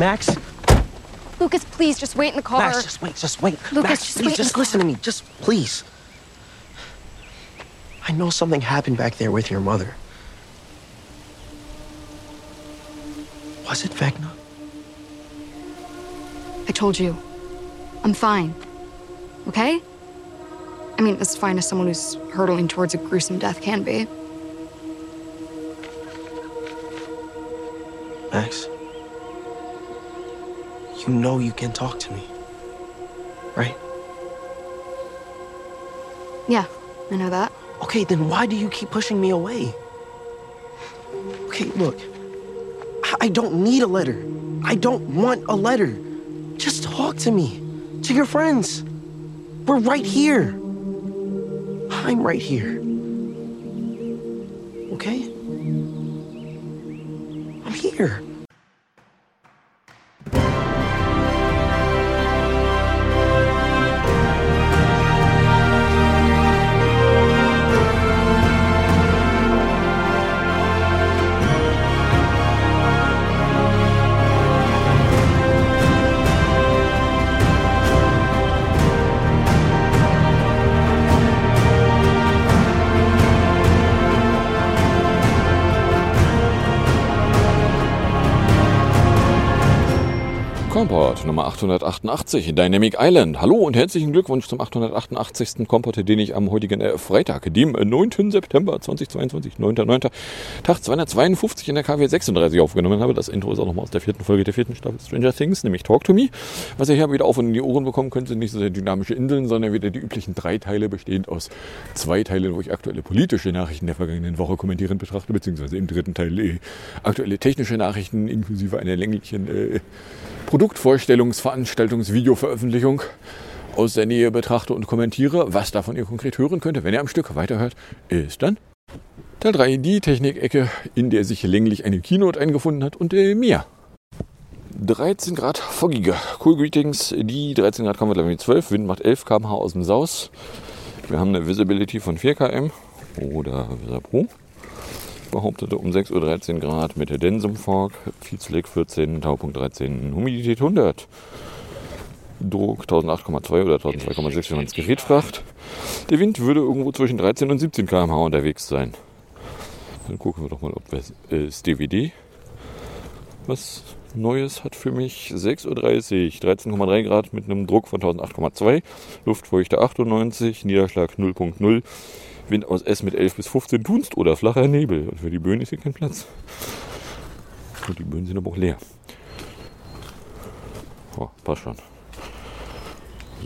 Max? Lucas, please, just wait in the car. Max, just wait, just wait. Lucas, Max, just please, wait just listen to me. Just please. I know something happened back there with your mother. Was it Vecna? I told you. I'm fine. Okay? I mean, as fine as someone who's hurtling towards a gruesome death can be. Max, you know you can talk to me, right? Yeah, I know that. Okay, then why do you keep pushing me away? Okay, look, I- I don't need a letter. I don't want a letter. Just talk to me, to your friends. We're right here. I'm right here. Okay? I'm here. Komport Nummer 888, Dynamic Island. Hallo und herzlichen Glückwunsch zum 888. Komport, den ich am heutigen äh, Freitag, dem äh, 9. September 2022, 9.9. Tag 252 in der KW 36 aufgenommen habe. Das Intro ist auch nochmal aus der vierten Folge der vierten Staffel Stranger Things, nämlich Talk to Me. Was ihr hier wieder auf und in die Ohren bekommen könnt, sind nicht so sehr dynamische Inseln, sondern wieder die üblichen drei Teile, bestehend aus zwei Teilen, wo ich aktuelle politische Nachrichten der vergangenen Woche kommentierend betrachte, beziehungsweise im dritten Teil äh, aktuelle technische Nachrichten inklusive einer länglichen äh, Produktvorstellungsveranstaltungsvideoveröffentlichung aus der Nähe betrachte und kommentiere. Was davon ihr konkret hören könnt, wenn ihr am Stück weiterhört, ist dann Teil 3, die Technikecke, in der sich länglich eine Keynote eingefunden hat und äh, mir. 13 Grad foggiger. Cool Greetings. Die 13 Grad kommen wir mit 12. Wind macht 11 km/h aus dem Saus. Wir haben eine Visibility von 4 km oder Visa Pro behauptete um 6.13 Uhr Grad mit der Densum Fog, Feedslack 14, Taupunkt 13, Humidität 100. Druck 1008,2 oder 1002,6, wenn man das Gerät fragt. Der Wind würde irgendwo zwischen 13 und 17 km/h unterwegs sein. Dann gucken wir doch mal, ob das DVD was Neues hat für mich. 6.30 Uhr, 13,3 Grad mit einem Druck von 1008,2, Luftfeuchte 98, Niederschlag 0,0. Wind aus S mit 11 bis 15 Dunst oder flacher Nebel. Und für die Böen ist hier kein Platz. Und die Böen sind aber auch leer. Oh, passt schon.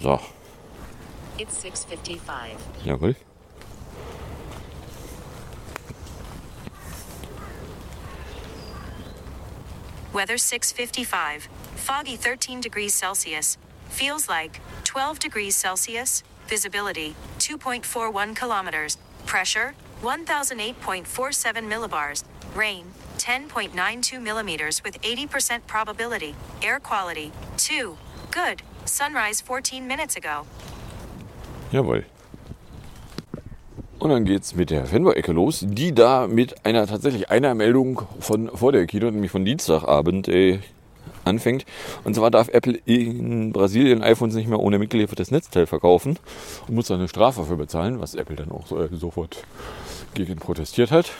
So, It's 6:55. jawohl. Weather 6:55. Foggy 13 degrees Celsius. Feels like 12 degrees Celsius. Visibility 2.41 kilometers. Pressure 1008.47 millibars. Rain 10.92 millimeters with 80% probability. Air quality 2. Good. Sunrise 14 minutes ago. Jawohl. Und dann geht's mit der Fanboy-Ecke los, die da mit einer tatsächlich einer Meldung von vor der Kino, nämlich von Dienstagabend, äh, anfängt. Und zwar darf Apple in Brasilien iPhones nicht mehr ohne mitgeliefertes Netzteil verkaufen und muss dann eine Strafe dafür bezahlen, was Apple dann auch äh, sofort gegen protestiert hat.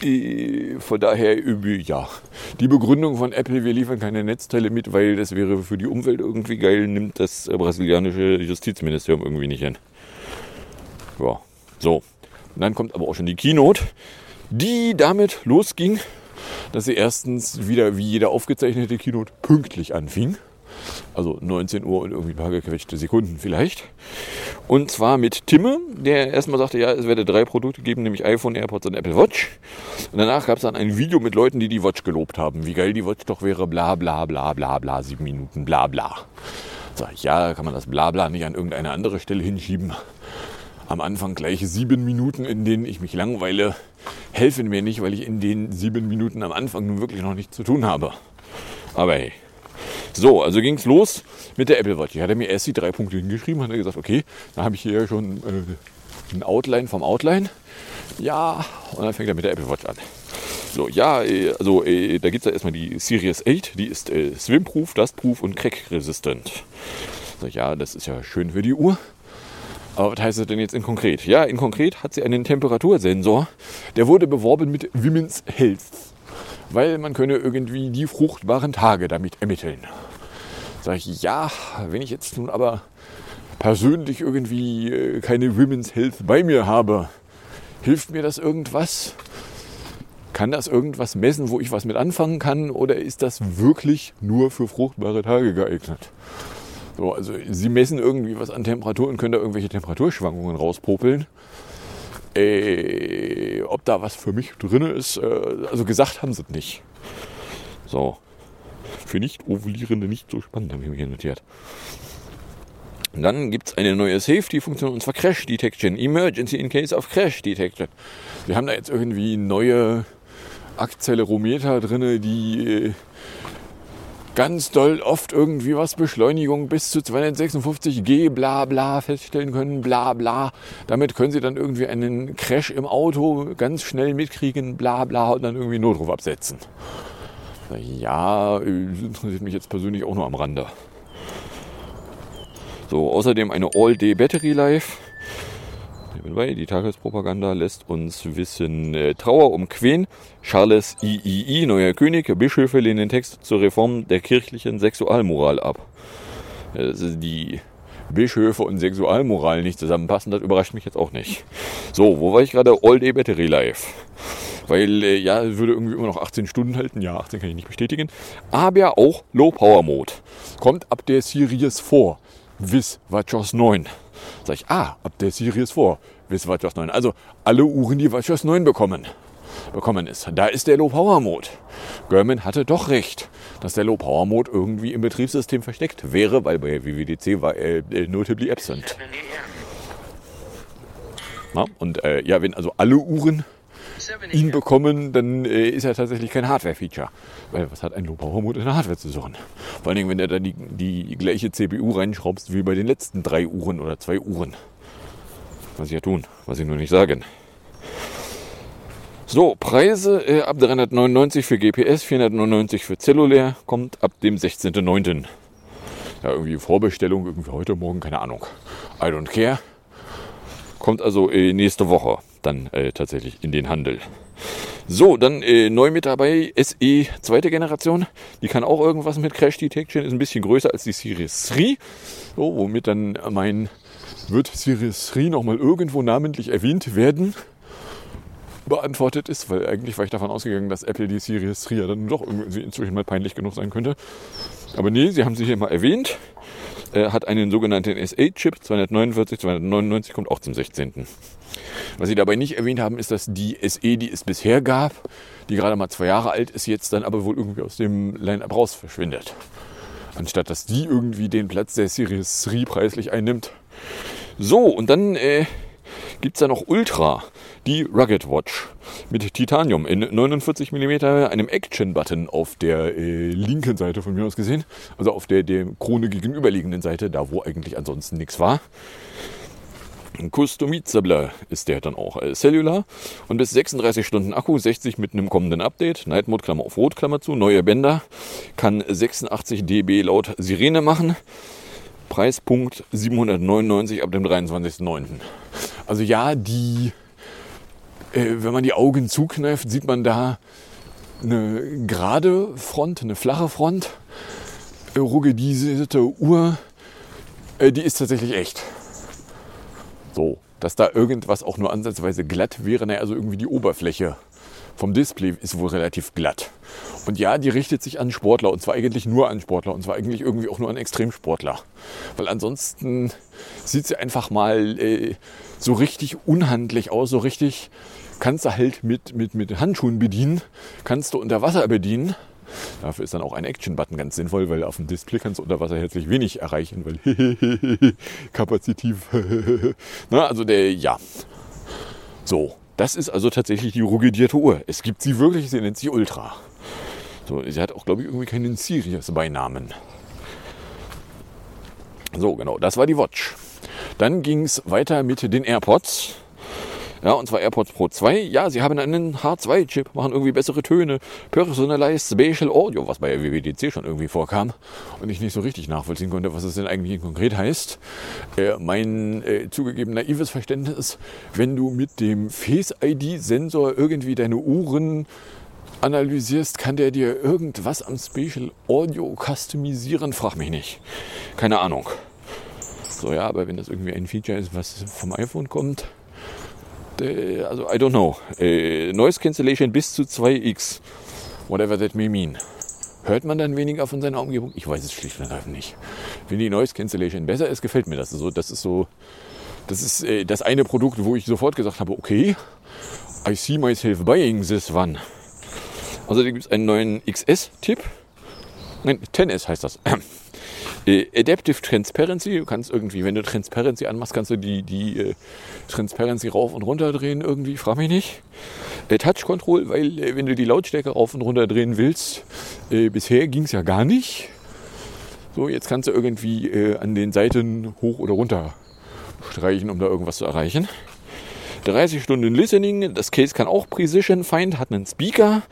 Von daher, ja, die Begründung von Apple, wir liefern keine Netzteile mit, weil das wäre für die Umwelt irgendwie geil, nimmt das brasilianische Justizministerium irgendwie nicht hin. Ja, so. Und dann kommt aber auch schon die Keynote, die damit losging, dass sie erstens wieder wie jede aufgezeichnete Keynote pünktlich anfing. Also 19 Uhr und irgendwie ein paar gequetschte Sekunden vielleicht. Und zwar mit Timme, der erstmal sagte, ja, es werde drei Produkte geben, nämlich iPhone, AirPods und Apple Watch. Und danach gab es dann ein Video mit Leuten, die die Watch gelobt haben. Wie geil die Watch doch wäre, bla bla bla bla bla, sieben Minuten, bla bla. Sag ich, ja, kann man das bla bla nicht an irgendeine andere Stelle hinschieben. Am Anfang gleich sieben Minuten, in denen ich mich langweile, helfen mir nicht, weil ich in den sieben Minuten am Anfang nun wirklich noch nichts zu tun habe. Aber hey. So, also ging es los mit der Apple Watch. Ich hatte mir erst die drei Punkte hingeschrieben, hat er gesagt, okay, da habe ich hier schon äh, ein Outline vom Outline. Ja, und dann fängt er mit der Apple Watch an. So, ja, äh, also äh, da gibt es ja erstmal die Series 8, die ist äh, swimproof, dustproof und crack-resistent. So, ja, das ist ja schön für die Uhr. Aber was heißt das denn jetzt in konkret? Ja, in konkret hat sie einen Temperatursensor. Der wurde beworben mit Women's Health, weil man könne irgendwie die fruchtbaren Tage damit ermitteln. Sag ich, ja, wenn ich jetzt nun aber persönlich irgendwie äh, keine Women's Health bei mir habe, hilft mir das irgendwas? Kann das irgendwas messen, wo ich was mit anfangen kann? Oder ist das wirklich nur für fruchtbare Tage geeignet? So, also sie messen irgendwie was an Temperatur und können da irgendwelche Temperaturschwankungen rauspopeln. Äh, ob da was für mich drin ist, äh, also gesagt haben sie es nicht. So. Für Nicht-Ovulierende nicht so spannend, habe ich mir notiert. Dann gibt es eine neue Safety-Funktion und zwar Crash Detection. Emergency in case of Crash Detection. Wir haben da jetzt irgendwie neue Akzelerometer drin, die äh, ganz doll oft irgendwie was Beschleunigung bis zu 256 G bla bla feststellen können, bla bla. Damit können Sie dann irgendwie einen Crash im Auto ganz schnell mitkriegen, bla bla und dann irgendwie Notruf absetzen. Ja, das interessiert mich jetzt persönlich auch nur am Rande. So, außerdem eine All-Day Battery Life. Die Tagespropaganda lässt uns wissen, äh, Trauer um Queen, Charles III, neuer König, Bischöfe lehnen Text zur Reform der kirchlichen Sexualmoral ab. Also die Bischöfe und Sexualmoral nicht zusammenpassen, das überrascht mich jetzt auch nicht. So, wo war ich gerade? All Day Battery Life. Weil, äh, ja, würde irgendwie immer noch 18 Stunden halten. Ja, 18 kann ich nicht bestätigen. Aber auch Low Power Mode. Kommt ab der Series 4. Vis Vachos 9. Sag ich, ah, ab der Series 4. Vis Vachos 9. Also alle Uhren, die Vachos 9 bekommen bekommen ist. Da ist der Low Power Mode. German hatte doch recht, dass der Low Power Mode irgendwie im Betriebssystem versteckt wäre, weil bei WWDC war äh, notably absent. Na, und äh, ja, wenn also alle Uhren ihn bekommen, dann äh, ist er tatsächlich kein Hardware-Feature. Weil was hat ein Low-Power-Mode in der Hardware zu suchen? Vor allen Dingen, wenn du da die, die gleiche CPU reinschraubst wie bei den letzten drei Uhren oder zwei Uhren. Was ich ja tun, was ich nur nicht sagen. So, Preise äh, ab 399 für GPS, 499 für Zellulär, kommt ab dem 16.09. Ja, irgendwie Vorbestellung, irgendwie heute, morgen, keine Ahnung. I don't care. Kommt also äh, nächste Woche dann äh, tatsächlich in den Handel. So, dann äh, neu mit dabei SE zweite Generation. Die kann auch irgendwas mit Crash Detection, ist ein bisschen größer als die Series 3. So, womit dann mein wird Series 3 nochmal irgendwo namentlich erwähnt werden beantwortet ist, weil eigentlich war ich davon ausgegangen, dass Apple die Series 3 ja dann doch irgendwie inzwischen mal peinlich genug sein könnte. Aber nee, sie haben sie hier mal erwähnt. Er hat einen sogenannten S8-Chip, 249, 299, kommt auch zum 16. Was sie dabei nicht erwähnt haben, ist, dass die SE, die es bisher gab, die gerade mal zwei Jahre alt ist, jetzt dann aber wohl irgendwie aus dem Line-Up raus verschwindet. Anstatt dass die irgendwie den Platz der Series 3 preislich einnimmt. So, und dann äh, gibt es da noch Ultra, die Rugged Watch mit Titanium in 49 mm, einem Action-Button auf der äh, linken Seite von mir aus gesehen, also auf der dem Krone gegenüberliegenden Seite, da wo eigentlich ansonsten nichts war. Customizable ist der dann auch äh, Cellular und bis 36 Stunden Akku, 60 mit einem kommenden Update, Night Mode Klammer auf Rot Klammer zu, neue Bänder, kann 86 dB laut Sirene machen. Preispunkt 799 ab dem 23.09. Also ja, die, äh, wenn man die Augen zukneift, sieht man da eine gerade Front, eine flache Front. Äh, ruggedisierte Uhr, äh, die ist tatsächlich echt. So, dass da irgendwas auch nur ansatzweise glatt wäre, naja, also irgendwie die Oberfläche vom Display ist wohl relativ glatt. Und ja, die richtet sich an Sportler und zwar eigentlich nur an Sportler und zwar eigentlich irgendwie auch nur an Extremsportler. Weil ansonsten sieht sie einfach mal äh, so richtig unhandlich aus, so richtig kannst du halt mit, mit, mit Handschuhen bedienen, kannst du unter Wasser bedienen. Dafür ist dann auch ein Action-Button ganz sinnvoll, weil auf dem Display kannst du unter Wasser herzlich wenig erreichen, weil kapazitiv. Na, also der, ja. So, das ist also tatsächlich die rugidierte Uhr. Es gibt sie wirklich, sie nennt sich Ultra. So, sie hat auch, glaube ich, irgendwie keinen Sirius-Beinamen. So, genau, das war die Watch. Dann ging es weiter mit den AirPods. Ja, und zwar AirPods Pro 2. Ja, sie haben einen H2-Chip, machen irgendwie bessere Töne. Personalized Spatial Audio, was bei WWDC schon irgendwie vorkam und ich nicht so richtig nachvollziehen konnte, was es denn eigentlich konkret heißt. Äh, mein äh, zugegeben naives Verständnis, wenn du mit dem Face-ID-Sensor irgendwie deine Uhren analysierst, kann der dir irgendwas am Spatial Audio customisieren? Frag mich nicht. Keine Ahnung. So, ja, aber wenn das irgendwie ein Feature ist, was vom iPhone kommt, äh, also I don't know. Äh, Noise Cancellation bis zu 2x. Whatever that may mean. Hört man dann weniger von seiner Umgebung? Ich weiß es schlicht und einfach nicht. Wenn die Noise Cancellation besser ist, gefällt mir das. So, das ist so, das ist äh, das eine Produkt, wo ich sofort gesagt habe, okay, I see myself buying this one. Außerdem gibt es einen neuen XS-Tipp. Nein, 10S heißt das. Äh, Adaptive Transparency. Du kannst irgendwie, wenn du Transparency anmachst, kannst du die, die äh, Transparency rauf und runter drehen irgendwie. Frag mich nicht. Äh, Touch Control, weil äh, wenn du die Lautstärke rauf und runter drehen willst, äh, bisher ging es ja gar nicht. So, jetzt kannst du irgendwie äh, an den Seiten hoch oder runter streichen, um da irgendwas zu erreichen. 30 Stunden Listening. Das Case kann auch Precision Find, hat einen Speaker,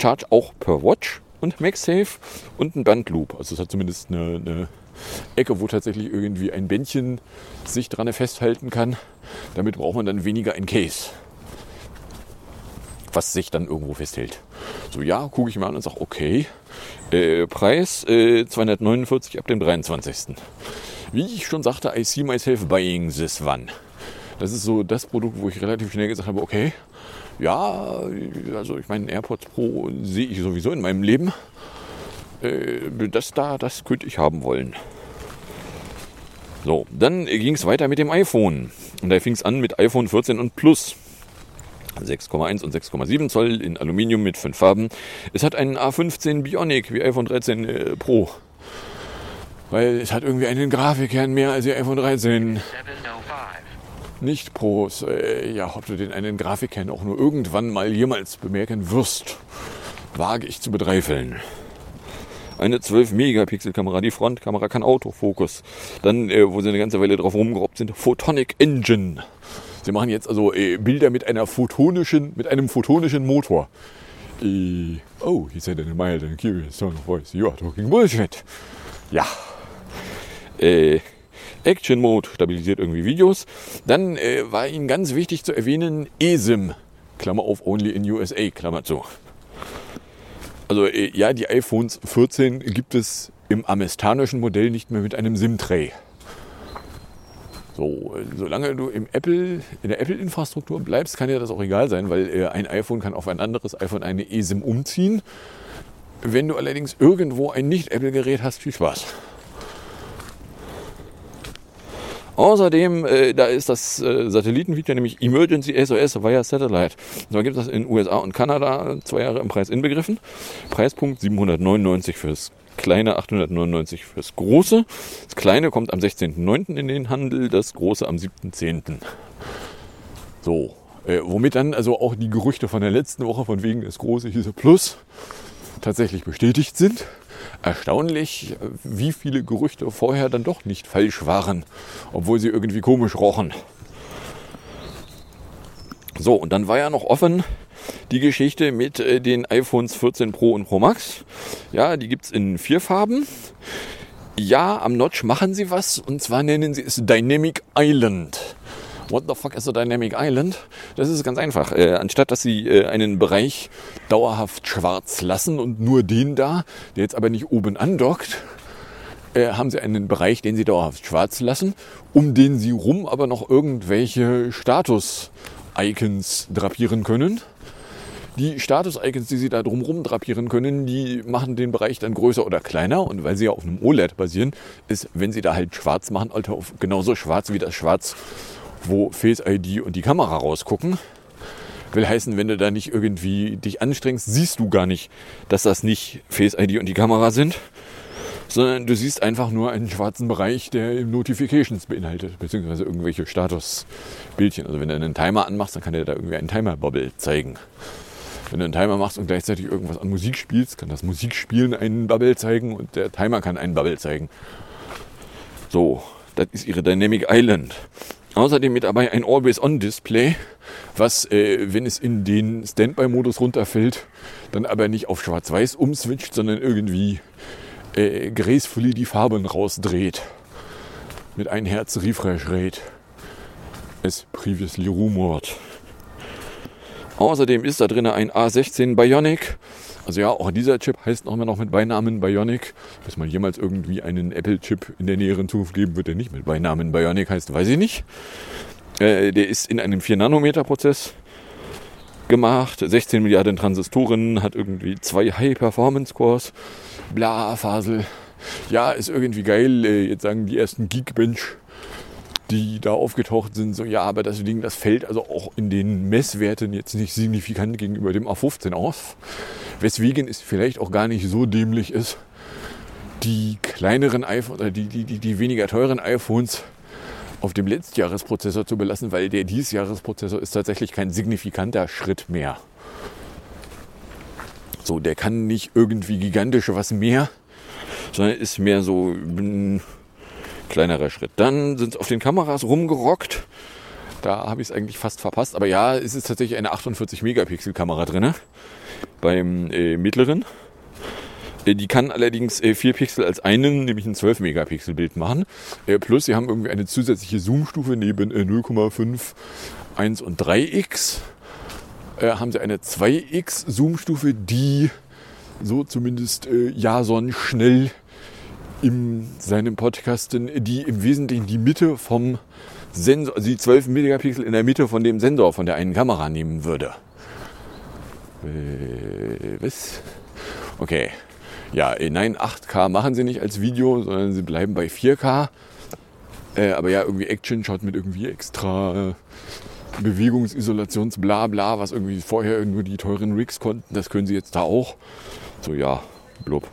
Charge auch per Watch und MagSafe und einen Bandloop. Also es hat zumindest eine, eine Ecke, wo tatsächlich irgendwie ein Bändchen sich dran festhalten kann. Damit braucht man dann weniger ein Case, was sich dann irgendwo festhält. So, ja, gucke ich mir an und sage, okay, äh, Preis äh, 249 ab dem 23. Wie ich schon sagte, I see myself buying this one. Das ist so das Produkt, wo ich relativ schnell gesagt habe, okay, ja, also ich meine, AirPods Pro sehe ich sowieso in meinem Leben. Äh, das da, das könnte ich haben wollen. So, dann ging es weiter mit dem iPhone. Und da fing es an mit iPhone 14 und Plus. 6,1 und 6,7 Zoll in Aluminium mit fünf Farben. Es hat einen A15 Bionic wie iPhone 13 äh, Pro. Weil es hat irgendwie einen Grafikkern mehr als die iPhone 13. Nicht Pros. Äh, ja, ob du den einen Grafikkern auch nur irgendwann mal jemals bemerken wirst, wage ich zu bezweifeln. Eine 12-Megapixel-Kamera, die Frontkamera kann Autofokus. Dann, äh, wo sie eine ganze Weile drauf rumgerobbt sind, Photonic Engine. Sie machen jetzt also äh, Bilder mit einer photonischen, mit einem photonischen Motor. Äh, oh, he said in a mild and curious tone of voice, you are talking bullshit. Ja. Äh, Action Mode stabilisiert irgendwie Videos. Dann äh, war ihnen ganz wichtig zu erwähnen eSIM, Klammer auf, only in USA, Klammer zu. Also äh, ja, die iPhones 14 gibt es im amerikanischen Modell nicht mehr mit einem SIM-Tray. So, äh, solange du im Apple, in der Apple-Infrastruktur bleibst, kann dir das auch egal sein, weil äh, ein iPhone kann auf ein anderes iPhone eine eSIM umziehen. Wenn du allerdings irgendwo ein Nicht-Apple-Gerät hast, viel Spaß. Außerdem, äh, da ist das äh, Satellitenfeature, nämlich Emergency SOS via Satellite. Zwar gibt es das in USA und Kanada zwei Jahre im Preis inbegriffen. Preispunkt 799 fürs kleine, 899 fürs große. Das kleine kommt am 16.09. in den Handel, das große am 7.10. So, äh, womit dann also auch die Gerüchte von der letzten Woche von wegen das große hieße Plus tatsächlich bestätigt sind erstaunlich, wie viele Gerüchte vorher dann doch nicht falsch waren, obwohl sie irgendwie komisch rochen. So, und dann war ja noch offen die Geschichte mit äh, den iPhones 14 Pro und Pro Max. Ja, die gibt es in vier Farben. Ja, am Notch machen sie was und zwar nennen sie es Dynamic Island. What the fuck is a Dynamic Island? Das ist ganz einfach. Äh, anstatt dass sie äh, einen Bereich dauerhaft schwarz lassen und nur den da, der jetzt aber nicht oben andockt, äh, haben sie einen Bereich, den sie dauerhaft schwarz lassen, um den sie rum aber noch irgendwelche Status-Icons drapieren können. Die Status-Icons, die Sie da drumherum drapieren können, die machen den Bereich dann größer oder kleiner. Und weil sie ja auf einem OLED basieren, ist, wenn Sie da halt schwarz machen, Alter, genauso schwarz wie das Schwarz wo Face ID und die Kamera rausgucken. Will heißen, wenn du da nicht irgendwie dich anstrengst, siehst du gar nicht, dass das nicht Face ID und die Kamera sind, sondern du siehst einfach nur einen schwarzen Bereich, der Notifications beinhaltet, beziehungsweise irgendwelche Statusbildchen. Also wenn du einen Timer anmachst, dann kann der da irgendwie einen Timer-Bubble zeigen. Wenn du einen Timer machst und gleichzeitig irgendwas an Musik spielst, kann das Musikspielen einen Bubble zeigen und der Timer kann einen Bubble zeigen. So, das ist ihre Dynamic Island. Außerdem mit dabei ein Always-On-Display, was, äh, wenn es in den Standby-Modus runterfällt, dann aber nicht auf Schwarz-Weiß umswitcht, sondern irgendwie äh, gracefully die Farben rausdreht. Mit einem Herz Refresh Rate. As previously rumored. Außerdem ist da drin ein A16 Bionic. Also ja, auch dieser Chip heißt noch immer noch mit Beinamen Bionic. Dass man jemals irgendwie einen Apple-Chip in der näheren Zukunft geben wird, der nicht mit Beinamen Bionic heißt, weiß ich nicht. Äh, der ist in einem 4-Nanometer-Prozess gemacht, 16 Milliarden Transistoren, hat irgendwie zwei High-Performance-Cores, bla, Fasel. Ja, ist irgendwie geil. Äh, jetzt sagen die ersten Geekbench die da aufgetaucht sind, so ja, aber das Ding, das fällt also auch in den Messwerten jetzt nicht signifikant gegenüber dem A15 aus. Weswegen es vielleicht auch gar nicht so dämlich ist, die kleineren iPhones oder die, die, die, die weniger teuren iPhones auf dem Letztjahresprozessor zu belassen, weil der Diesjahresprozessor ist tatsächlich kein signifikanter Schritt mehr. So, der kann nicht irgendwie gigantisch was mehr, sondern ist mehr so kleinerer Schritt. Dann sind es auf den Kameras rumgerockt. Da habe ich es eigentlich fast verpasst. Aber ja, es ist tatsächlich eine 48 Megapixel Kamera drin. Beim äh, mittleren. Äh, die kann allerdings äh, 4 Pixel als einen, nämlich ein 12 Megapixel Bild machen. Äh, plus sie haben irgendwie eine zusätzliche Zoom-Stufe neben 0,5, äh, 1 und 3x. Äh, haben sie eine 2x Zoom-Stufe, die so zumindest äh, Jason schnell in seinem Podcasten, die im Wesentlichen die Mitte vom Sensor, also die 12 Megapixel in der Mitte von dem Sensor von der einen Kamera nehmen würde. Äh, was? Okay. Ja, äh, nein, 8K machen sie nicht als Video, sondern sie bleiben bei 4K. Äh, aber ja, irgendwie Action-Shot mit irgendwie extra äh, Bewegungsisolationsblabla, was irgendwie vorher nur die teuren Rigs konnten, das können sie jetzt da auch. So, ja, blub.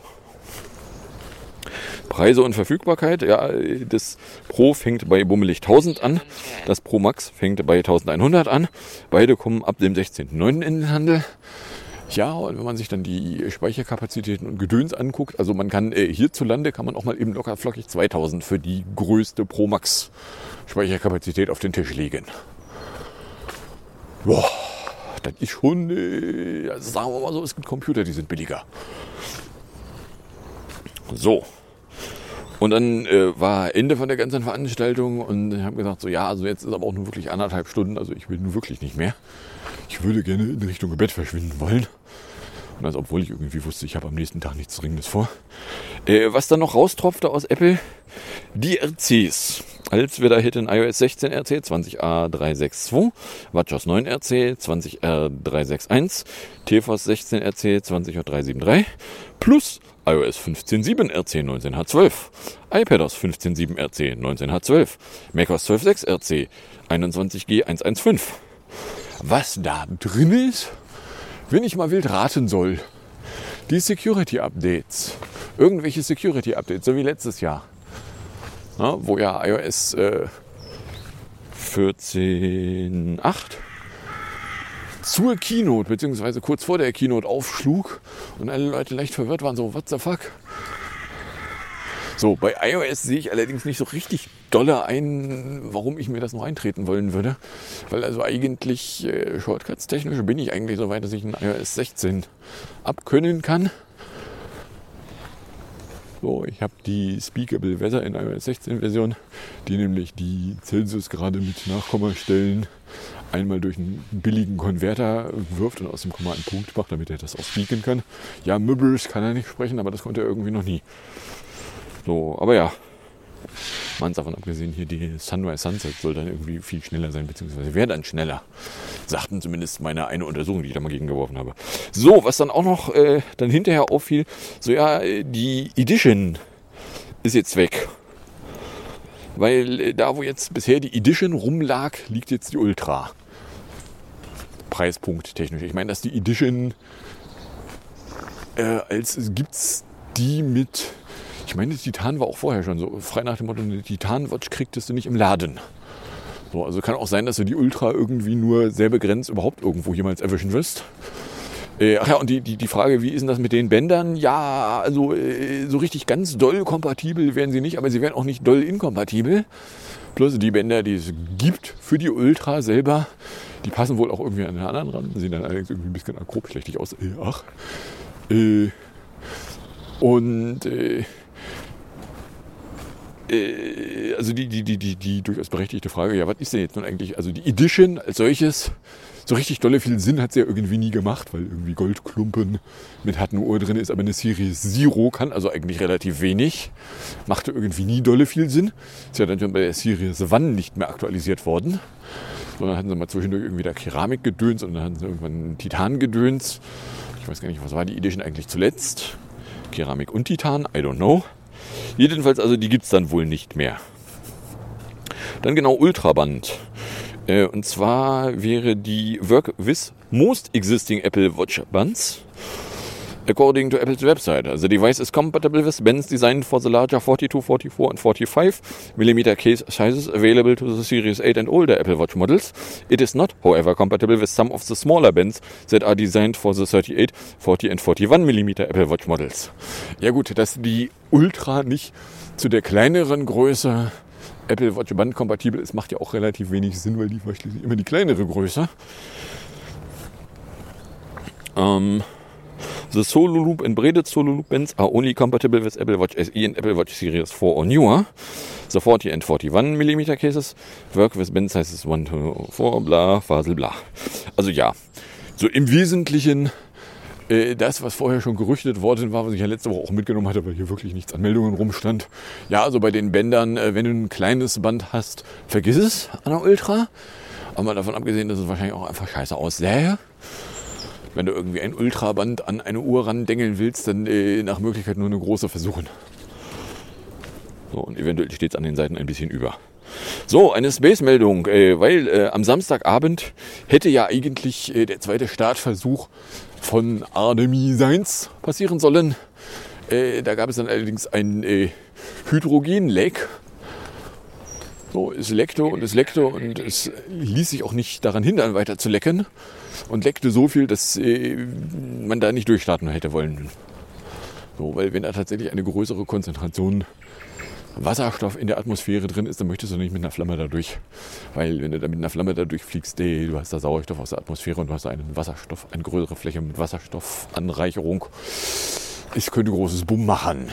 Preise und Verfügbarkeit. Ja, das Pro fängt bei bummelig 1000 an, das Pro Max fängt bei 1100 an. Beide kommen ab dem 16.09. in den Handel. Ja, und wenn man sich dann die Speicherkapazitäten und Gedöns anguckt, also man kann äh, hierzulande kann man auch mal eben locker flockig 2000 für die größte Pro Max Speicherkapazität auf den Tisch legen. Boah, das ist schon, äh, also sagen wir mal so, es gibt Computer, die sind billiger. So, und dann äh, war Ende von der ganzen Veranstaltung und ich habe gesagt, so ja, also jetzt ist aber auch nur wirklich anderthalb Stunden, also ich will nur wirklich nicht mehr. Ich würde gerne in Richtung Bett verschwinden wollen. Und das, obwohl ich irgendwie wusste, ich habe am nächsten Tag nichts Dringendes vor. Äh, was dann noch raustropfte aus Apple, die RCs. Als wir da hätten iOS 16 RC 20A362, WatchOS 9 RC 20R361, TFOS 16 RC 20J373 plus iOS 15.7 RC 19H12, iPadOS 15.7 RC 19H12, macOS 12.6 RC 21G115. Was da drin ist, wenn ich mal wild raten soll, die Security Updates, irgendwelche Security Updates, so wie letztes Jahr, na, wo ja iOS äh, 14.8 zur Keynote, beziehungsweise kurz vor der Keynote aufschlug und alle Leute leicht verwirrt waren, so, what the fuck? So, bei iOS sehe ich allerdings nicht so richtig doller ein, warum ich mir das noch eintreten wollen würde. Weil also eigentlich äh, Shortcuts technisch bin ich eigentlich so weit, dass ich ein iOS 16 abkönnen kann. So, ich habe die Speakable Weather in iOS 16 Version, die nämlich die Celsius gerade mit Nachkommastellen einmal durch einen billigen Konverter wirft und aus dem Komma einen Punkt macht, damit er das auch speaken kann. Ja, Mübbels kann er nicht sprechen, aber das konnte er irgendwie noch nie. So, aber ja, man davon abgesehen, hier die Sunrise Sunset soll dann irgendwie viel schneller sein, beziehungsweise wäre dann schneller. Sagten zumindest meine eine Untersuchung, die ich da mal gegengeworfen habe. So, was dann auch noch äh, dann hinterher auffiel, so ja, die Edition ist jetzt weg. Weil äh, da, wo jetzt bisher die Edition rumlag, liegt jetzt die Ultra. Preispunkt technisch. Ich meine, dass die Edition äh, als gibt's die mit. Ich meine, die Titan war auch vorher schon so. Frei nach dem Motto, eine Titan-Watch kriegtest du nicht im Laden. So, also kann auch sein, dass du die Ultra irgendwie nur sehr begrenzt überhaupt irgendwo jemals erwischen wirst. Äh, ach ja, und die, die, die Frage, wie ist denn das mit den Bändern? Ja, also äh, so richtig ganz doll kompatibel wären sie nicht, aber sie wären auch nicht doll inkompatibel. Plus die Bänder, die es gibt für die Ultra selber, die passen wohl auch irgendwie an den anderen ran. Sehen dann allerdings irgendwie ein bisschen grobschlächtig aus. Äh, ach. Äh, und äh, also die, die, die, die, die durchaus berechtigte Frage, ja, was ist denn jetzt nun eigentlich, also die Edition als solches, so richtig dolle viel Sinn hat sie ja irgendwie nie gemacht, weil irgendwie Goldklumpen mit harten Uhr drin ist, aber eine Series Zero kann also eigentlich relativ wenig. Machte irgendwie nie dolle viel Sinn. Ist ja dann schon bei der Series One nicht mehr aktualisiert worden. Sondern hatten sie mal zwischendurch irgendwie da Keramikgedöns und dann hatten sie irgendwann Titangedöns. Ich weiß gar nicht, was war die Edition eigentlich zuletzt? Keramik und Titan, I don't know. Jedenfalls, also die gibt es dann wohl nicht mehr. Dann genau Ultraband. Äh, und zwar wäre die Work with most existing Apple Watch Bands. According to Apple's website, the device is compatible with bands designed for the larger 42, 44 and 45 mm case sizes available to the Series 8 and older Apple Watch models. It is not, however, compatible with some of the smaller bands that are designed for the 38, 40 and 41 mm Apple Watch models. Ja gut, dass die Ultra nicht zu der kleineren Größe Apple Watch Band kompatibel ist, macht ja auch relativ wenig Sinn, weil die war schließlich immer die kleinere Größe. Ähm, the Solo Loop and braided Solo Loop bands are only compatible with Apple Watch SE and Apple Watch Series 4 or newer. The 40 and 41 mm cases work with band sizes 1 to 4, bla, fasel, bla. Also ja, so im Wesentlichen äh, das, was vorher schon gerüchtet worden war, was ich ja letzte Woche auch mitgenommen hatte, weil hier wirklich nichts an Meldungen rumstand. Ja, also bei den Bändern, äh, wenn du ein kleines Band hast, vergiss es an der Ultra. Aber mal davon abgesehen, dass es wahrscheinlich auch einfach scheiße aussähe. Wenn du irgendwie ein Ultraband an eine Uhr randengeln willst, dann äh, nach Möglichkeit nur eine große versuchen. So, und eventuell steht es an den Seiten ein bisschen über. So, eine Space-Meldung, äh, weil äh, am Samstagabend hätte ja eigentlich äh, der zweite Startversuch von Artemis 1 passieren sollen. Äh, da gab es dann allerdings ein äh, Hydrogen-Leck. So, es leckte und es leckte und es ließ sich auch nicht daran hindern, weiter zu lecken. Und leckte so viel, dass äh, man da nicht durchstarten hätte wollen. So, weil wenn da tatsächlich eine größere Konzentration Wasserstoff in der Atmosphäre drin ist, dann möchtest du nicht mit einer Flamme dadurch. Weil wenn du da mit einer Flamme dadurch fliegst, ey, du hast da Sauerstoff aus der Atmosphäre und du hast einen Wasserstoff, eine größere Fläche mit Wasserstoffanreicherung. Es könnte großes Bumm machen.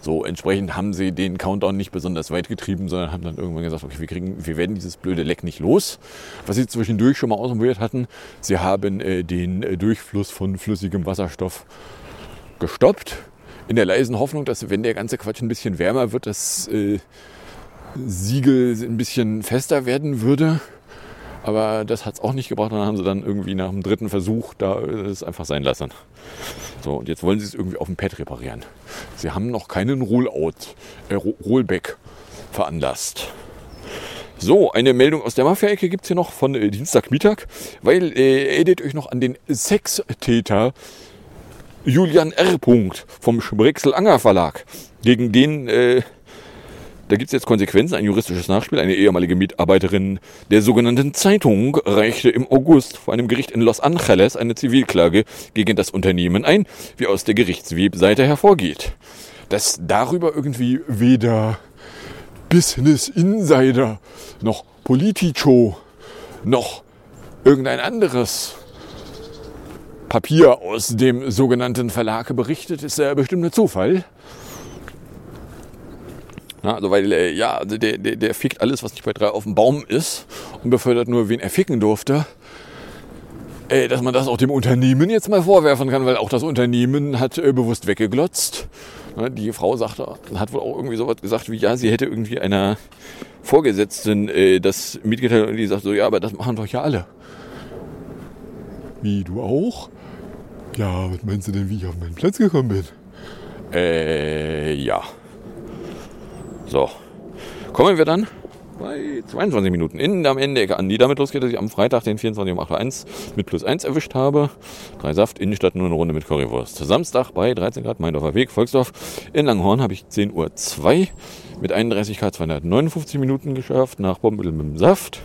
So, entsprechend haben sie den Countdown nicht besonders weit getrieben, sondern haben dann irgendwann gesagt, okay, wir, kriegen, wir werden dieses blöde Leck nicht los. Was sie zwischendurch schon mal ausprobiert hatten, sie haben äh, den äh, Durchfluss von flüssigem Wasserstoff gestoppt in der leisen Hoffnung, dass wenn der ganze Quatsch ein bisschen wärmer wird, das äh, Siegel ein bisschen fester werden würde. Aber das hat es auch nicht gebracht. Dann haben sie dann irgendwie nach dem dritten Versuch da es einfach sein lassen. So, und jetzt wollen sie es irgendwie auf dem Pad reparieren. Sie haben noch keinen Rollout, äh, Rollback veranlasst. So, eine Meldung aus der Mafia-Ecke gibt es hier noch von äh, Dienstagmittag, weil äh, erinnert euch noch an den Sextäter Julian R. vom Sprexel Anger Verlag. Gegen den, äh, da gibt es jetzt Konsequenzen, ein juristisches Nachspiel. Eine ehemalige Mitarbeiterin der sogenannten Zeitung reichte im August vor einem Gericht in Los Angeles eine Zivilklage gegen das Unternehmen ein, wie aus der Gerichtswebseite hervorgeht. Dass darüber irgendwie weder Business Insider noch Politico noch irgendein anderes Papier aus dem sogenannten Verlag berichtet, ist ja bestimmt ein Zufall. Na, also weil, äh, ja, also der, der, der fickt alles, was nicht bei drei auf dem Baum ist und befördert nur, wen er ficken durfte. Äh, dass man das auch dem Unternehmen jetzt mal vorwerfen kann, weil auch das Unternehmen hat äh, bewusst weggeglotzt. Na, die Frau sagte, hat wohl auch irgendwie sowas gesagt wie, ja, sie hätte irgendwie einer Vorgesetzten äh, das mitgeteilt und die sagt so, ja, aber das machen doch ja alle. Wie, du auch? Ja, was meinst du denn, wie ich auf meinen Platz gekommen bin? Äh, ja. So. Kommen wir dann bei 22 Minuten in am Ende an, die damit losgeht, dass ich am Freitag den 24 um 8.01 mit plus 1 erwischt habe. Drei Saft, Innenstadt nur eine Runde mit Currywurst. Samstag bei 13 Grad Meindorfer Weg, Volksdorf. In Langhorn habe ich 10.02 Uhr mit 31 K 259 Minuten geschafft, nach Bombel mit dem Saft.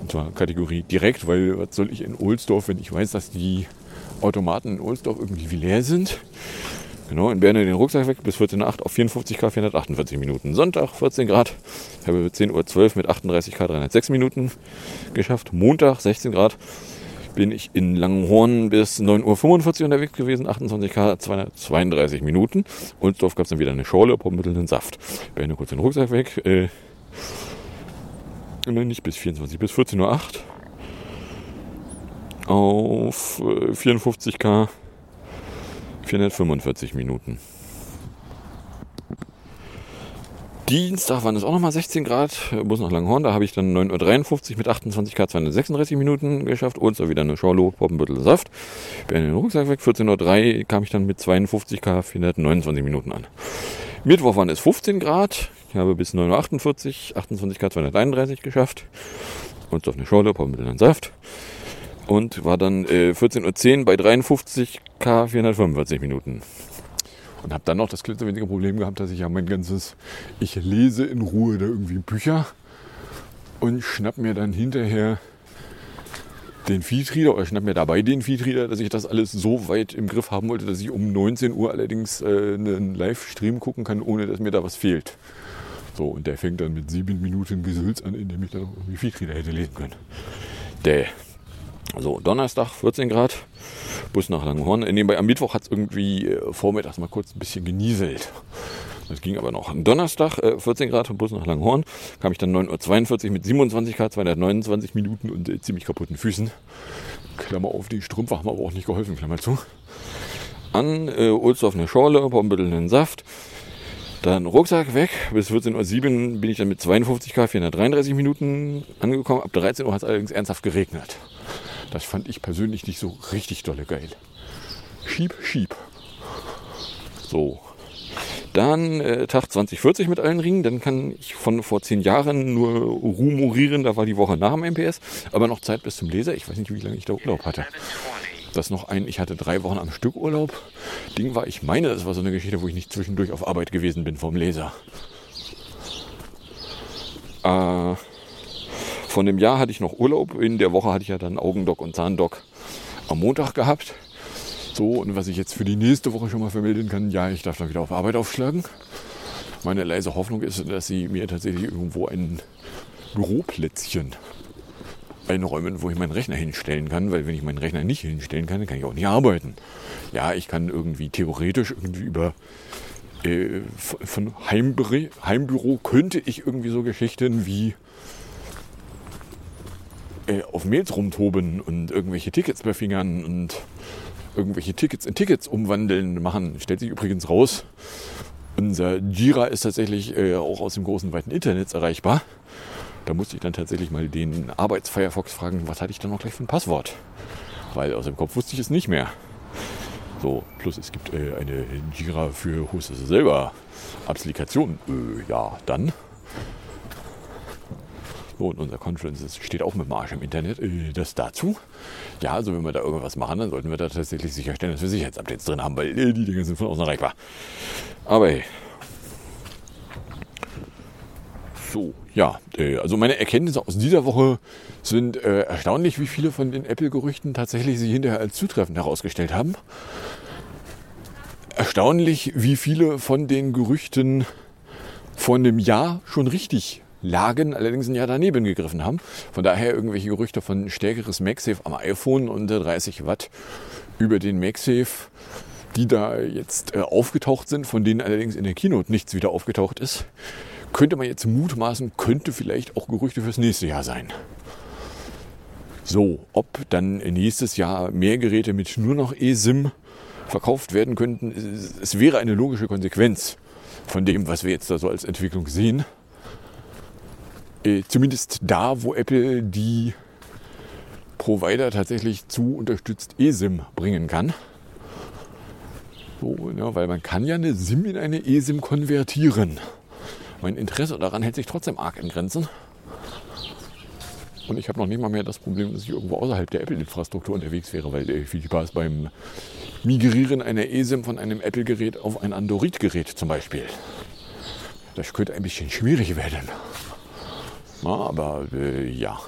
Und zwar Kategorie direkt, weil was soll ich in Ohlsdorf, wenn ich weiß, dass die Automaten in Ohlsdorf irgendwie leer sind. Genau, in Berne den Rucksack weg bis 14.08 auf 54 K 448 Minuten. Sonntag 14 Grad, habe 10.12 Uhr mit 38 K 306 Minuten geschafft. Montag 16 Grad bin ich in Langenhorn bis 9.45 Uhr unterwegs gewesen, 28 K 232 Minuten. Und dort gab es dann wieder eine Schorle, Pommittel und Saft. Berne kurz den Rucksack weg. Äh, nicht bis 24, bis 14.08 Uhr auf 54 K 445 Minuten. Dienstag waren es auch nochmal 16 Grad, Bus nach Langhorn, da habe ich dann 9.53 Uhr mit 28 K 236 Minuten geschafft. Und so wieder eine Schorlo, Poppenbüttel Saft. Bin in den Rucksack weg, 14.03 Uhr kam ich dann mit 52 K 429 Minuten an. Mittwoch waren es 15 Grad, ich habe bis 9.48 Uhr 28 K 231 geschafft. Und auf eine Schorle, Poppenbüttel Saft und war dann äh, 14.10 Uhr bei 53 K 445 Minuten. Und habe dann noch das klitzewinzige Problem gehabt, dass ich ja mein ganzes, ich lese in Ruhe da irgendwie Bücher und schnapp mir dann hinterher den Feedreader oder schnapp mir dabei den Feedreader, dass ich das alles so weit im Griff haben wollte, dass ich um 19 Uhr allerdings äh, einen Livestream gucken kann, ohne dass mir da was fehlt. So, und der fängt dann mit sieben Minuten Gesülz an, indem ich dann auch irgendwie Feedreader hätte lesen können. Der so, Donnerstag 14 Grad, Bus nach Langenhorn. Nebenbei am Mittwoch hat es irgendwie äh, vormittags mal kurz ein bisschen genieselt. Das ging aber noch. Am Donnerstag äh, 14 Grad und Bus nach Langenhorn kam ich dann 9.42 Uhr mit 27 Grad, 229 Minuten und äh, ziemlich kaputten Füßen. Klammer auf, die Strümpfe haben aber auch nicht geholfen, Klammer zu. An äh, Ulsdorf eine Schorle, Pombüttel einen Saft. Dann Rucksack weg. Bis 14.07 Uhr bin ich dann mit 52 K 433 Minuten angekommen. Ab 13 Uhr hat es allerdings ernsthaft geregnet. Das fand ich persönlich nicht so richtig dolle geil. Schieb, schieb. So. Dann äh, Tag 2040 mit allen Ringen. Dann kann ich von vor zehn Jahren nur rumorieren. Da war die Woche nach dem MPS. Aber noch Zeit bis zum Leser. Ich weiß nicht, wie lange ich da Urlaub hatte. Das noch ein, ich hatte drei Wochen am Stück Urlaub. Ding war, ich meine, das war so eine Geschichte, wo ich nicht zwischendurch auf Arbeit gewesen bin vom Leser. Äh, von dem Jahr hatte ich noch Urlaub. In der Woche hatte ich ja dann Augendock und Zahndock am Montag gehabt. So, und was ich jetzt für die nächste Woche schon mal vermelden kann, ja, ich darf dann wieder auf Arbeit aufschlagen. Meine leise Hoffnung ist, dass sie mir tatsächlich irgendwo ein Büroplätzchen einräumen, wo ich meinen Rechner hinstellen kann, weil wenn ich meinen Rechner nicht hinstellen kann, dann kann ich auch nicht arbeiten. Ja, ich kann irgendwie theoretisch irgendwie über äh, von Heimbüro, Heimbüro könnte ich irgendwie so Geschichten wie äh, auf Mails rumtoben und irgendwelche Tickets befingern und irgendwelche Tickets in Tickets umwandeln machen. Stellt sich übrigens raus, unser Jira ist tatsächlich äh, auch aus dem großen weiten Internet erreichbar. Da musste ich dann tatsächlich mal den Arbeits-Firefox fragen, was hatte ich dann noch gleich für ein Passwort? Weil aus dem Kopf wusste ich es nicht mehr. So, plus es gibt äh, eine Jira für Hostes selber Applikation. Äh, ja, dann. Und unser Conference steht auch mit dem Arsch im Internet. Äh, das dazu. Ja, also wenn wir da irgendwas machen, dann sollten wir da tatsächlich sicherstellen, dass wir Sicherheitsupdates drin haben, weil äh, die Dinge sind von außen erreichbar. Aber hey. So, ja, äh, also meine Erkenntnisse aus dieser Woche sind erstaunlich, wie viele von den Apple-Gerüchten tatsächlich sich hinterher als zutreffend herausgestellt haben. Erstaunlich, wie viele von den Gerüchten vor einem Jahr schon richtig lagen, allerdings ein Jahr daneben gegriffen haben. Von daher irgendwelche Gerüchte von stärkeres MagSafe am iPhone unter 30 Watt über den MagSafe, die da jetzt äh, aufgetaucht sind, von denen allerdings in der Keynote nichts wieder aufgetaucht ist, könnte man jetzt mutmaßen, könnte vielleicht auch Gerüchte fürs nächste Jahr sein. So, ob dann nächstes Jahr mehr Geräte mit nur noch eSIM verkauft werden könnten, es wäre eine logische Konsequenz von dem, was wir jetzt da so als Entwicklung sehen. Äh, zumindest da, wo Apple die Provider tatsächlich zu unterstützt eSIM bringen kann. So, ja, weil man kann ja eine SIM in eine eSIM konvertieren. Mein Interesse daran hält sich trotzdem arg in Grenzen. Und ich habe noch nicht mal mehr das Problem, dass ich irgendwo außerhalb der Apple-Infrastruktur unterwegs wäre, weil äh, viel Spaß beim Migrieren einer eSIM von einem Apple-Gerät auf ein Android-Gerät zum Beispiel. Das könnte ein bisschen schwierig werden. Na, aber äh, ja.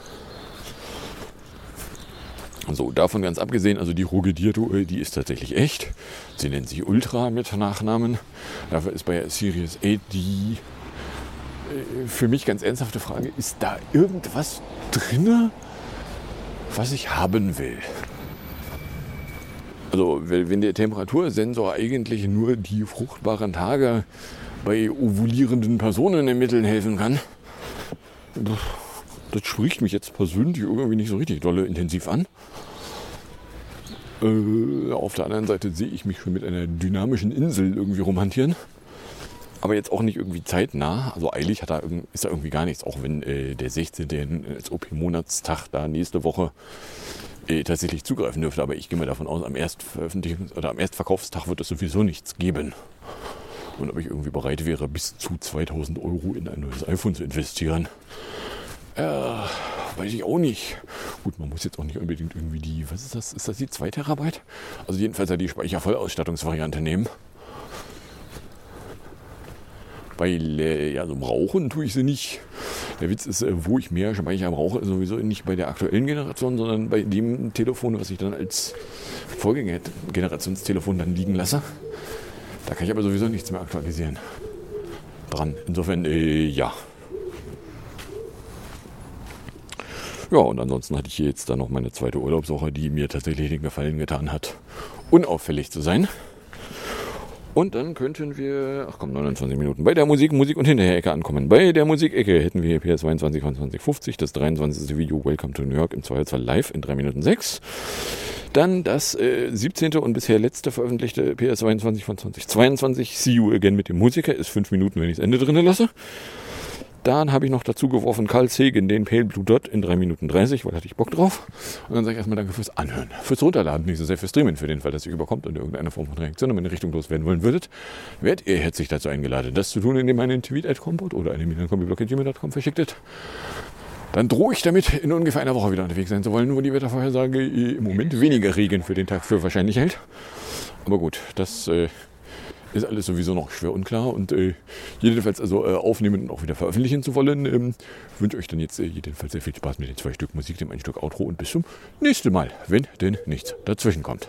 So, davon ganz abgesehen, also die Ruge Dirto, äh, die ist tatsächlich echt. Sie nennt sich Ultra mit Nachnamen. Dafür ist bei Series 8 die äh, für mich ganz ernsthafte Frage, ist da irgendwas drinne, was ich haben will? Also, wenn der Temperatursensor eigentlich nur die fruchtbaren Tage bei ovulierenden Personen ermitteln helfen kann, das spricht mich jetzt persönlich irgendwie nicht so richtig dolle intensiv an. Äh, auf der anderen Seite sehe ich mich schon mit einer dynamischen Insel irgendwie romantieren. Aber jetzt auch nicht irgendwie zeitnah. Also eilig hat da, ist da irgendwie gar nichts. Auch wenn äh, der 16. als OP-Monatstag da nächste Woche äh, tatsächlich zugreifen dürfte. Aber ich gehe mal davon aus, am Erstveröffentlichungs- oder am Erstverkaufstag wird es sowieso nichts geben. Und ob ich irgendwie bereit wäre, bis zu 2000 Euro in ein neues iPhone zu investieren. Äh, weiß ich auch nicht. Gut, man muss jetzt auch nicht unbedingt irgendwie die, was ist das? Ist das die 2 Terabyte? Also jedenfalls ja die Speichervollausstattungsvariante nehmen. Weil, äh, ja, so Rauchen tue ich sie nicht. Der Witz ist, äh, wo ich mehr Speicher rauche, ist sowieso nicht bei der aktuellen Generation, sondern bei dem Telefon, was ich dann als Vorgängergenerationstelefon dann liegen lasse. Da kann ich aber sowieso nichts mehr aktualisieren. Dran. Insofern, äh, ja. Ja, und ansonsten hatte ich hier jetzt dann noch meine zweite Urlaubswoche, die mir tatsächlich den Gefallen getan hat, unauffällig zu sein. Und dann könnten wir, ach komm, 29 Minuten, bei der Musik, Musik und Hinterher-Ecke ankommen. Bei der Musikecke hätten wir PS22 von 2050, das 23. Video Welcome to New York im Zweifelsfall live in 3 Minuten 6. Dann das äh, 17. und bisher letzte veröffentlichte PS22 von 2022, See You Again mit dem Musiker, ist 5 Minuten, wenn ich das Ende drin lasse. Dann habe ich noch dazu geworfen Carl Sagan, den Pale Blue Dot in 3 Minuten 30, weil da hatte ich Bock drauf. Und dann sage ich erstmal danke fürs Anhören, fürs Runterladen, nicht so sehr fürs Streamen, für den Fall, dass ihr überkommt und irgendeine Form von Reaktion in meine Richtung loswerden wollen würdet. Werdet ihr herzlich dazu eingeladen, das zu tun, indem ihr einen Tweet at Compot oder eine Milankombi-Blog.gmail.com verschicktet. Dann drohe ich damit, in ungefähr einer Woche wieder unterwegs sein zu wollen, wo die Wettervorhersage im Moment weniger Regen für den Tag für wahrscheinlich hält. Aber gut, das äh, ist alles sowieso noch schwer unklar. Und äh, jedenfalls also äh, aufnehmen und auch wieder veröffentlichen zu wollen, ähm, wünsche euch dann jetzt äh, jedenfalls sehr viel Spaß mit den zwei Stück Musik, dem ein Stück Outro und bis zum nächsten Mal, wenn denn nichts dazwischen kommt.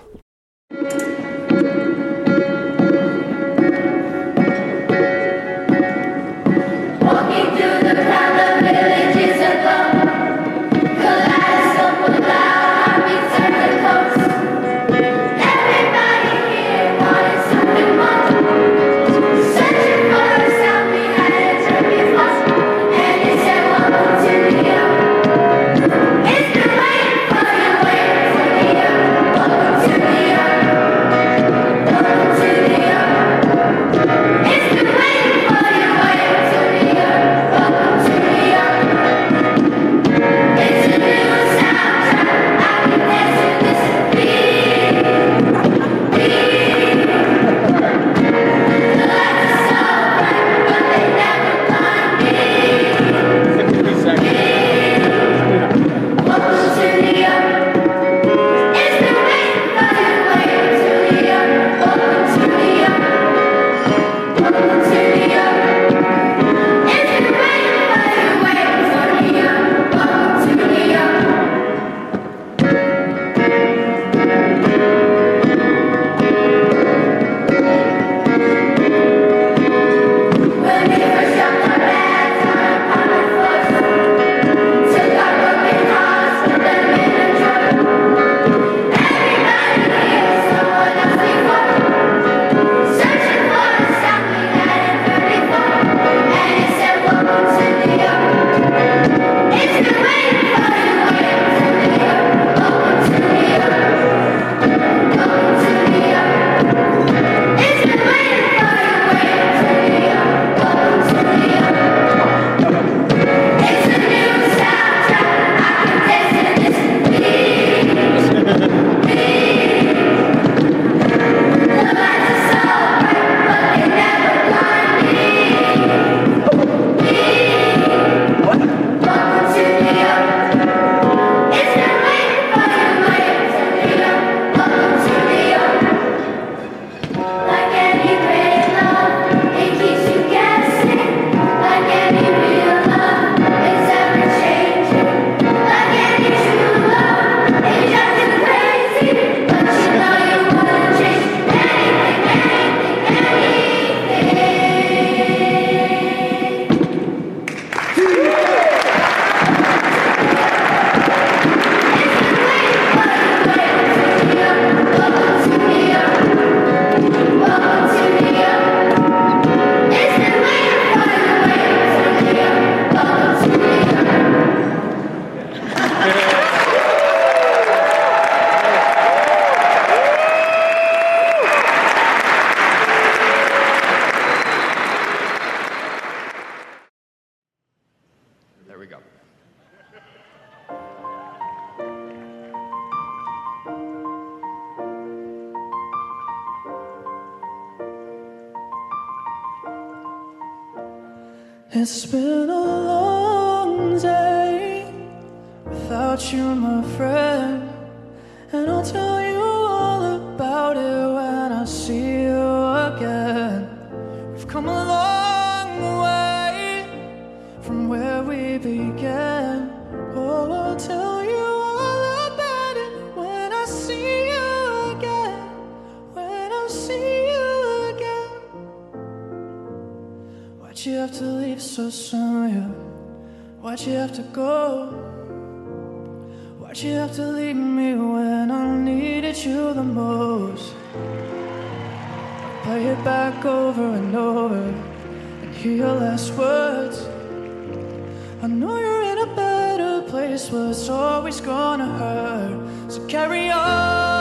Have to leave so soon? Yeah? Why'd you have to go? Why'd you have to leave me when I needed you the most? Play it back over and over and hear your last words. I know you're in a better place, but it's always gonna hurt. So carry on.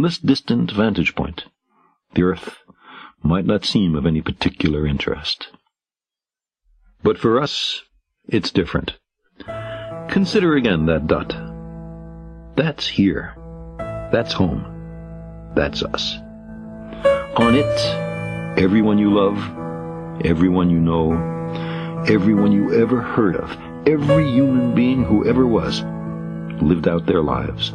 From this distant vantage point, the Earth might not seem of any particular interest. But for us, it's different. Consider again that dot. That's here. That's home. That's us. On it, everyone you love, everyone you know, everyone you ever heard of, every human being who ever was, lived out their lives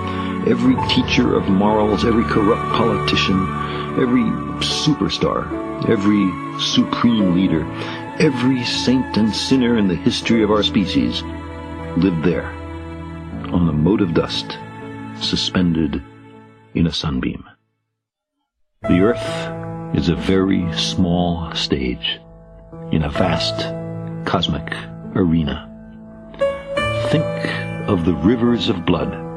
every teacher of morals, every corrupt politician, every superstar, every supreme leader, every saint and sinner in the history of our species lived there, on the mote of dust, suspended in a sunbeam. The earth is a very small stage in a vast cosmic arena. Think of the rivers of blood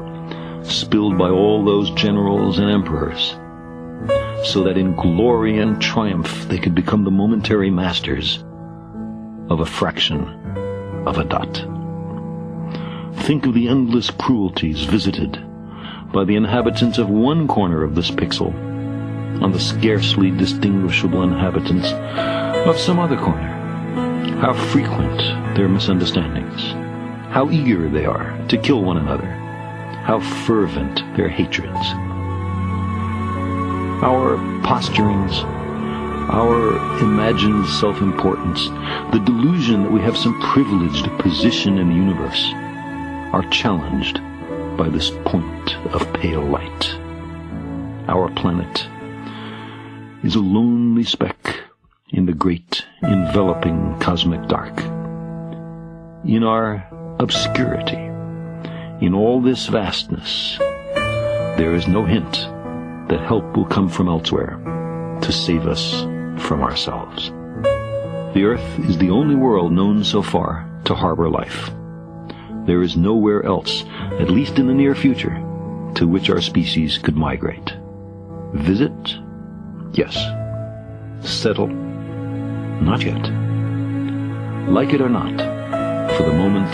spilled by all those generals and emperors, so that in glory and triumph they could become the momentary masters of a fraction of a dot. Think of the endless cruelties visited by the inhabitants of one corner of this pixel on the scarcely distinguishable inhabitants of some other corner. How frequent their misunderstandings. How eager they are to kill one another. How fervent their hatreds. Our posturings, our imagined self-importance, the delusion that we have some privileged position in the universe, are challenged by this point of pale light. Our planet is a lonely speck in the great enveloping cosmic dark. In our obscurity, in all this vastness, there is no hint that help will come from elsewhere to save us from ourselves. The Earth is the only world known so far to harbor life. There is nowhere else, at least in the near future, to which our species could migrate. Visit? Yes. Settle? Not yet. Like it or not, for the moment,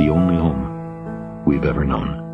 the only home we've ever known.